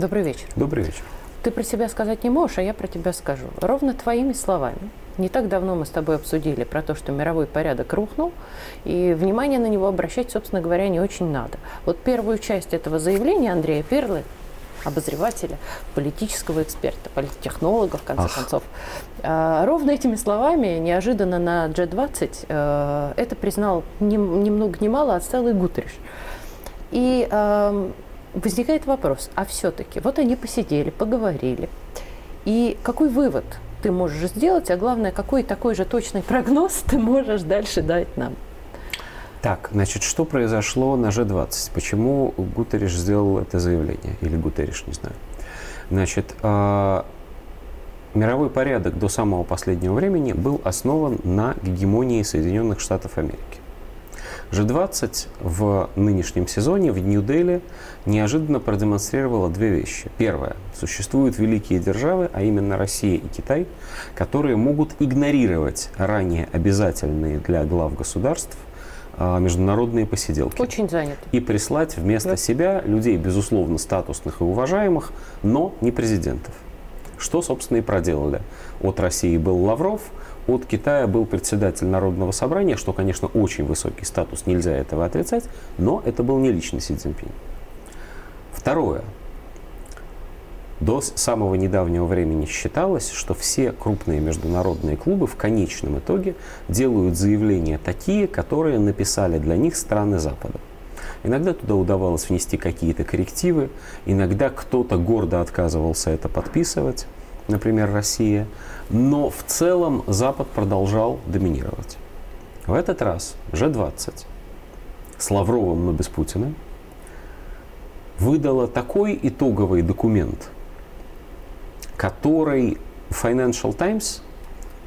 Добрый вечер. Добрый вечер. Ты про себя сказать не можешь, а я про тебя скажу. Ровно твоими словами. Не так давно мы с тобой обсудили про то, что мировой порядок рухнул, и внимание на него обращать, собственно говоря, не очень надо. Вот первую часть этого заявления Андрея Перлы, обозревателя, политического эксперта, политтехнолога, в конце Ах. концов. А, ровно этими словами неожиданно на G20 э, это признал ни, ни много ни мало, а целый Гутериш. И э, возникает вопрос, а все-таки, вот они посидели, поговорили, и какой вывод ты можешь сделать, а главное, какой такой же точный прогноз ты можешь дальше дать нам? Так, значит, что произошло на G20? Почему Гутериш сделал это заявление? Или Гутериш, не знаю. Значит, э, мировой порядок до самого последнего времени был основан на гегемонии Соединенных Штатов Америки. G20 в нынешнем сезоне в Нью-Дели неожиданно продемонстрировала две вещи. Первое. Существуют великие державы, а именно Россия и Китай, которые могут игнорировать ранее обязательные для глав государств а, международные посиделки. Очень заняты. И прислать вместо да. себя людей, безусловно, статусных и уважаемых, но не президентов. Что, собственно, и проделали. От России был Лавров, от Китая был председатель Народного собрания, что, конечно, очень высокий статус, нельзя этого отрицать, но это был не личный Си Цзиньпинь. Второе. До самого недавнего времени считалось, что все крупные международные клубы в конечном итоге делают заявления такие, которые написали для них страны Запада. Иногда туда удавалось внести какие-то коррективы, иногда кто-то гордо отказывался это подписывать, например, Россия, но в целом Запад продолжал доминировать. В этот раз G20 с Лавровым, но без Путина, выдала такой итоговый документ, который Financial Times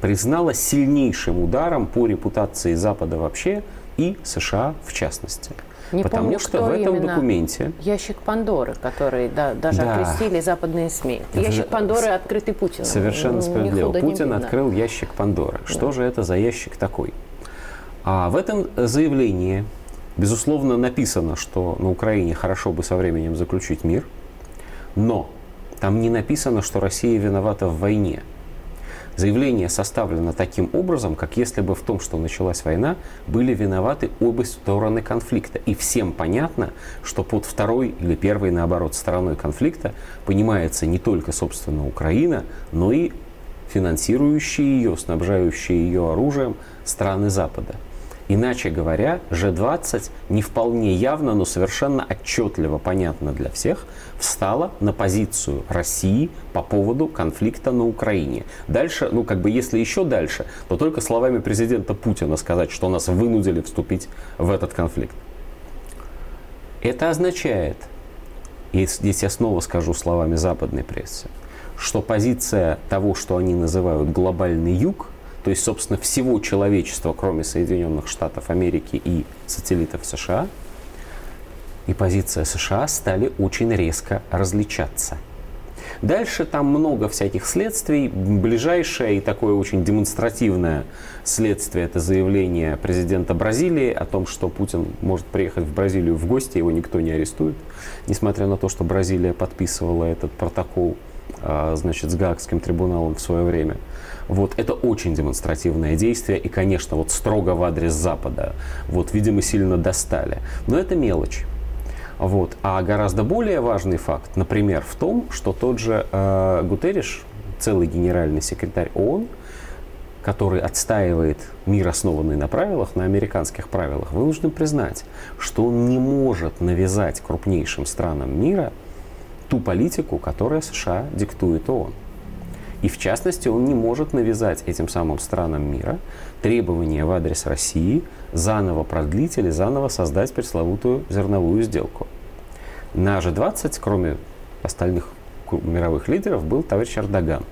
признала сильнейшим ударом по репутации Запада вообще и США в частности. Не Потому помню, что в этом документе... Ящик Пандоры, который да, даже да. окрестили западные СМИ. Ящик Пандоры открытый Путиным. Совершенно справедливо. Путин открыл ящик Пандоры. Да. Что же это за ящик такой? А в этом заявлении, безусловно, написано, что на Украине хорошо бы со временем заключить мир, но там не написано, что Россия виновата в войне – Заявление составлено таким образом, как если бы в том, что началась война, были виноваты обе стороны конфликта. И всем понятно, что под второй или первой, наоборот, стороной конфликта понимается не только, собственно, Украина, но и финансирующие ее, снабжающие ее оружием страны Запада. Иначе говоря, G20 не вполне явно, но совершенно отчетливо понятно для всех, встала на позицию России по поводу конфликта на Украине. Дальше, ну как бы если еще дальше, то только словами президента Путина сказать, что нас вынудили вступить в этот конфликт. Это означает, и здесь я снова скажу словами западной прессы, что позиция того, что они называют глобальный юг, то есть, собственно, всего человечества, кроме Соединенных Штатов Америки и сателлитов США, и позиция США стали очень резко различаться. Дальше там много всяких следствий. Ближайшее и такое очень демонстративное следствие – это заявление президента Бразилии о том, что Путин может приехать в Бразилию в гости, его никто не арестует, несмотря на то, что Бразилия подписывала этот протокол значит, с Гаагским трибуналом в свое время. Вот это очень демонстративное действие и, конечно, вот строго в адрес Запада. Вот, видимо, сильно достали. Но это мелочь. Вот. А гораздо более важный факт, например, в том, что тот же э, Гутериш, целый генеральный секретарь ООН, который отстаивает мир, основанный на правилах, на американских правилах, вынужден признать, что он не может навязать крупнейшим странам мира ту политику, которая США диктует ООН. И в частности, он не может навязать этим самым странам мира требования в адрес России заново продлить или заново создать пресловутую зерновую сделку. На G20, кроме остальных мировых лидеров, был товарищ Эрдоган.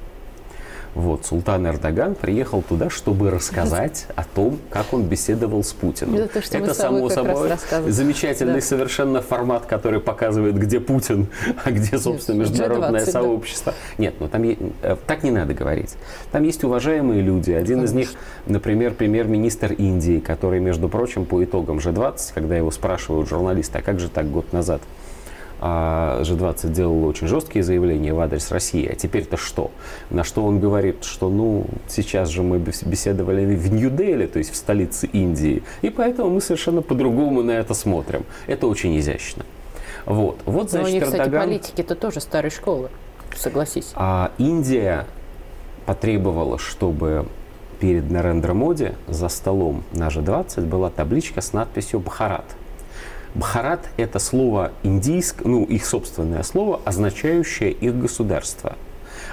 Вот, султан Эрдоган приехал туда, чтобы рассказать о том, как он беседовал с Путиным. Это, то, что Это само собой, замечательный да. совершенно формат, который показывает, где Путин, а где, собственно, международное G20, сообщество. Да. Нет, ну там э, так не надо говорить. Там есть уважаемые люди. Один Конечно. из них, например, премьер-министр Индии, который, между прочим, по итогам G20, когда его спрашивают журналисты, а как же так год назад а G20 делал очень жесткие заявления в адрес России. А теперь-то что? На что он говорит, что ну сейчас же мы беседовали в Нью-Дели, то есть в столице Индии, и поэтому мы совершенно по-другому на это смотрим. Это очень изящно. Вот, вот значит, Но у них, Эрдоган... кстати, политики-то тоже старой школы, согласись. А Индия потребовала, чтобы перед Нарендра Моди за столом на G20 была табличка с надписью «Бхарат». Бхарат – это слово индийское, ну, их собственное слово, означающее их государство.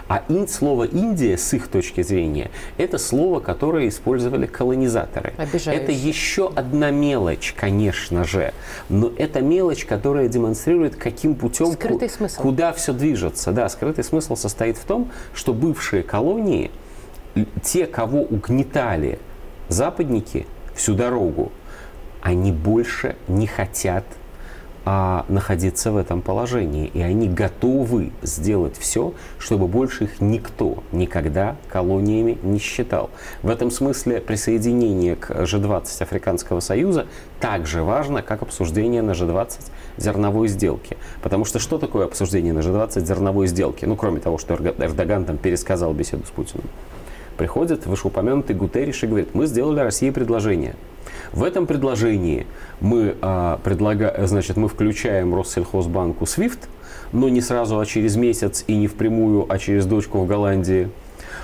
А ин, слово Индия, с их точки зрения, это слово, которое использовали колонизаторы. Это еще одна мелочь, конечно же. Но это мелочь, которая демонстрирует, каким путем, скрытый смысл. куда все движется. Да, скрытый смысл состоит в том, что бывшие колонии, те, кого угнетали западники всю дорогу, они больше не хотят а, находиться в этом положении. И они готовы сделать все, чтобы больше их никто никогда колониями не считал. В этом смысле присоединение к G20 Африканского Союза так же важно, как обсуждение на G20 зерновой сделки. Потому что что такое обсуждение на G20 зерновой сделки? Ну, кроме того, что Эрдоган там пересказал беседу с Путиным. Приходит вышеупомянутый Гутерриш и говорит, мы сделали России предложение – в этом предложении мы, а, предлага, значит, мы включаем Россельхозбанку SWIFT, но не сразу, а через месяц и не впрямую, а через дочку в Голландии.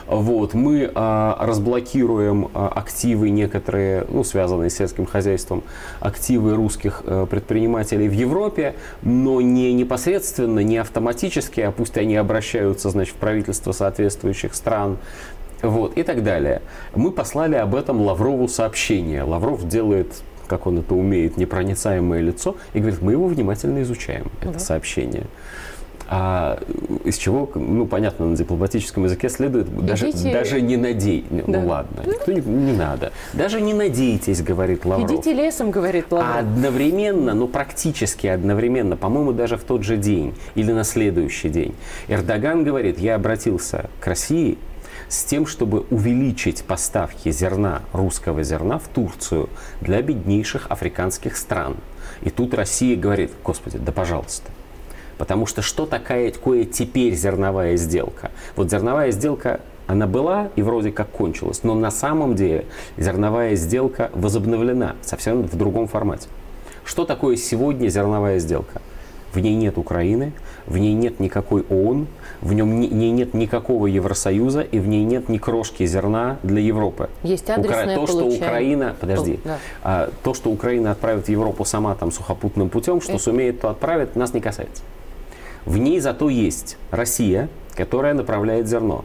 Вот, мы а, разблокируем а, активы некоторые, ну, связанные с сельским хозяйством, активы русских а, предпринимателей в Европе, но не непосредственно, не автоматически, а пусть они обращаются, значит, в правительство соответствующих стран, вот, и так далее. Мы послали об этом Лаврову сообщение. Лавров делает как он это умеет, непроницаемое лицо, и говорит, мы его внимательно изучаем, это да. сообщение. А из чего, ну, понятно, на дипломатическом языке следует даже, даже не надей. Ну, да. Ну ладно, никто не, не надо. Даже не надейтесь, говорит Лавров. Идите лесом, говорит Лавров. А одновременно, ну практически одновременно, по-моему, даже в тот же день или на следующий день, Эрдоган говорит, я обратился к России с тем, чтобы увеличить поставки зерна, русского зерна в Турцию для беднейших африканских стран. И тут Россия говорит, господи, да пожалуйста. Потому что что такая, такое теперь зерновая сделка? Вот зерновая сделка она была и вроде как кончилась, но на самом деле зерновая сделка возобновлена совсем в другом формате. Что такое сегодня зерновая сделка? В ней нет Украины, в ней нет никакой ООН, в нем не, ней нет никакого Евросоюза, и в ней нет ни крошки зерна для Европы. Есть адресное Укра... То, что Украина, подожди, да. а, то, что Украина отправит в Европу сама там сухопутным путем, что Это... сумеет, то отправит, нас не касается. В ней зато есть Россия, которая направляет зерно.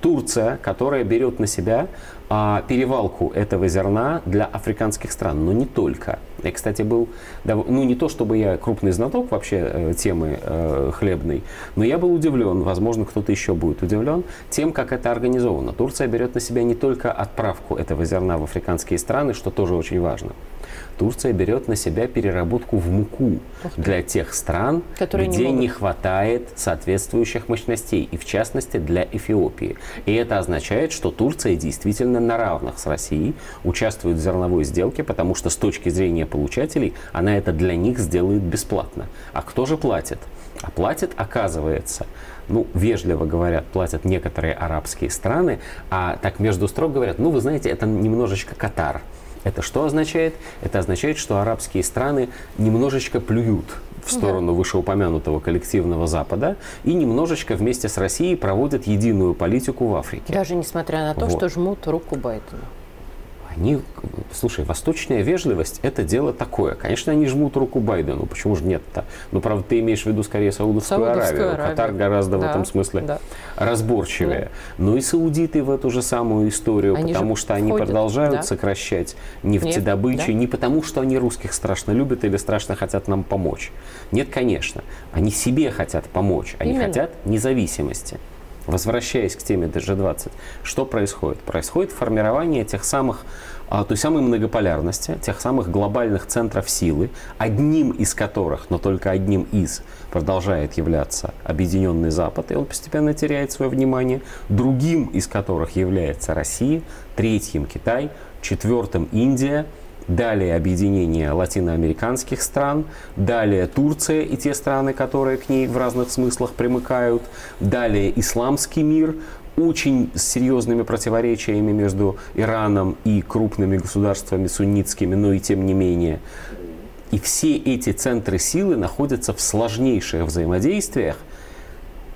Турция, которая берет на себя а, перевалку этого зерна для африканских стран, но не только. Я, кстати, был, ну не то чтобы я крупный знаток вообще э, темы э, хлебной, но я был удивлен, возможно, кто-то еще будет удивлен, тем, как это организовано. Турция берет на себя не только отправку этого зерна в африканские страны, что тоже очень важно, Турция берет на себя переработку в муку для тех стран, Которые где не, не хватает соответствующих мощностей, и в частности для Эфиопии. И это означает, что Турция действительно на равных с Россией участвует в зерновой сделке, потому что с точки зрения получателей она это для них сделает бесплатно. А кто же платит? А платит, оказывается, ну, вежливо говорят, платят некоторые арабские страны, а так между строк говорят, ну, вы знаете, это немножечко Катар. Это что означает? Это означает, что арабские страны немножечко плюют в сторону вышеупомянутого коллективного Запада и немножечко вместе с Россией проводят единую политику в Африке. Даже несмотря на то, вот. что жмут руку Байдену они, слушай, восточная вежливость – это дело такое. Конечно, они жмут руку Байдену, почему же нет-то? Ну, правда, ты имеешь в виду скорее Саудовскую, Саудовскую Аравию. Аравию. Катар гораздо да, в этом смысле да. разборчивее. Да. Но и саудиты в эту же самую историю, они потому что они входят, продолжают да? сокращать нефтедобычу, да? не потому что они русских страшно любят или страшно хотят нам помочь. Нет, конечно. Они себе хотят помочь, они Именно. хотят независимости. Возвращаясь к теме DG20, что происходит? Происходит формирование тех самых, а, той самой многополярности, тех самых глобальных центров силы, одним из которых, но только одним из, продолжает являться Объединенный Запад, и он постепенно теряет свое внимание, другим из которых является Россия, третьим Китай, четвертым Индия, далее объединение латиноамериканских стран, далее Турция и те страны, которые к ней в разных смыслах примыкают, далее исламский мир, очень серьезными противоречиями между Ираном и крупными государствами суннитскими, но и тем не менее. И все эти центры силы находятся в сложнейших взаимодействиях,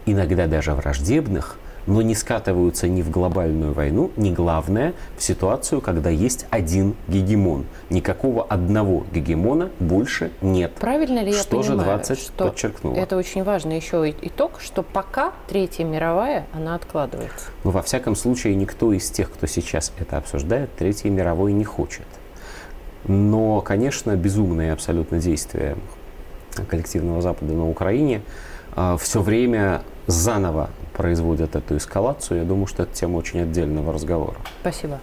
иногда даже враждебных, но не скатываются ни в глобальную войну, ни главное в ситуацию, когда есть один гегемон. Никакого одного гегемона больше нет. Правильно ли что я же понимаю, 20 что подчеркнуло? это очень важный еще итог, что пока Третья мировая, она откладывается? Но во всяком случае никто из тех, кто сейчас это обсуждает, Третьей мировой не хочет. Но, конечно, безумные абсолютно действия коллективного Запада на Украине э, все время заново производят эту эскалацию. Я думаю, что это тема очень отдельного разговора. Спасибо.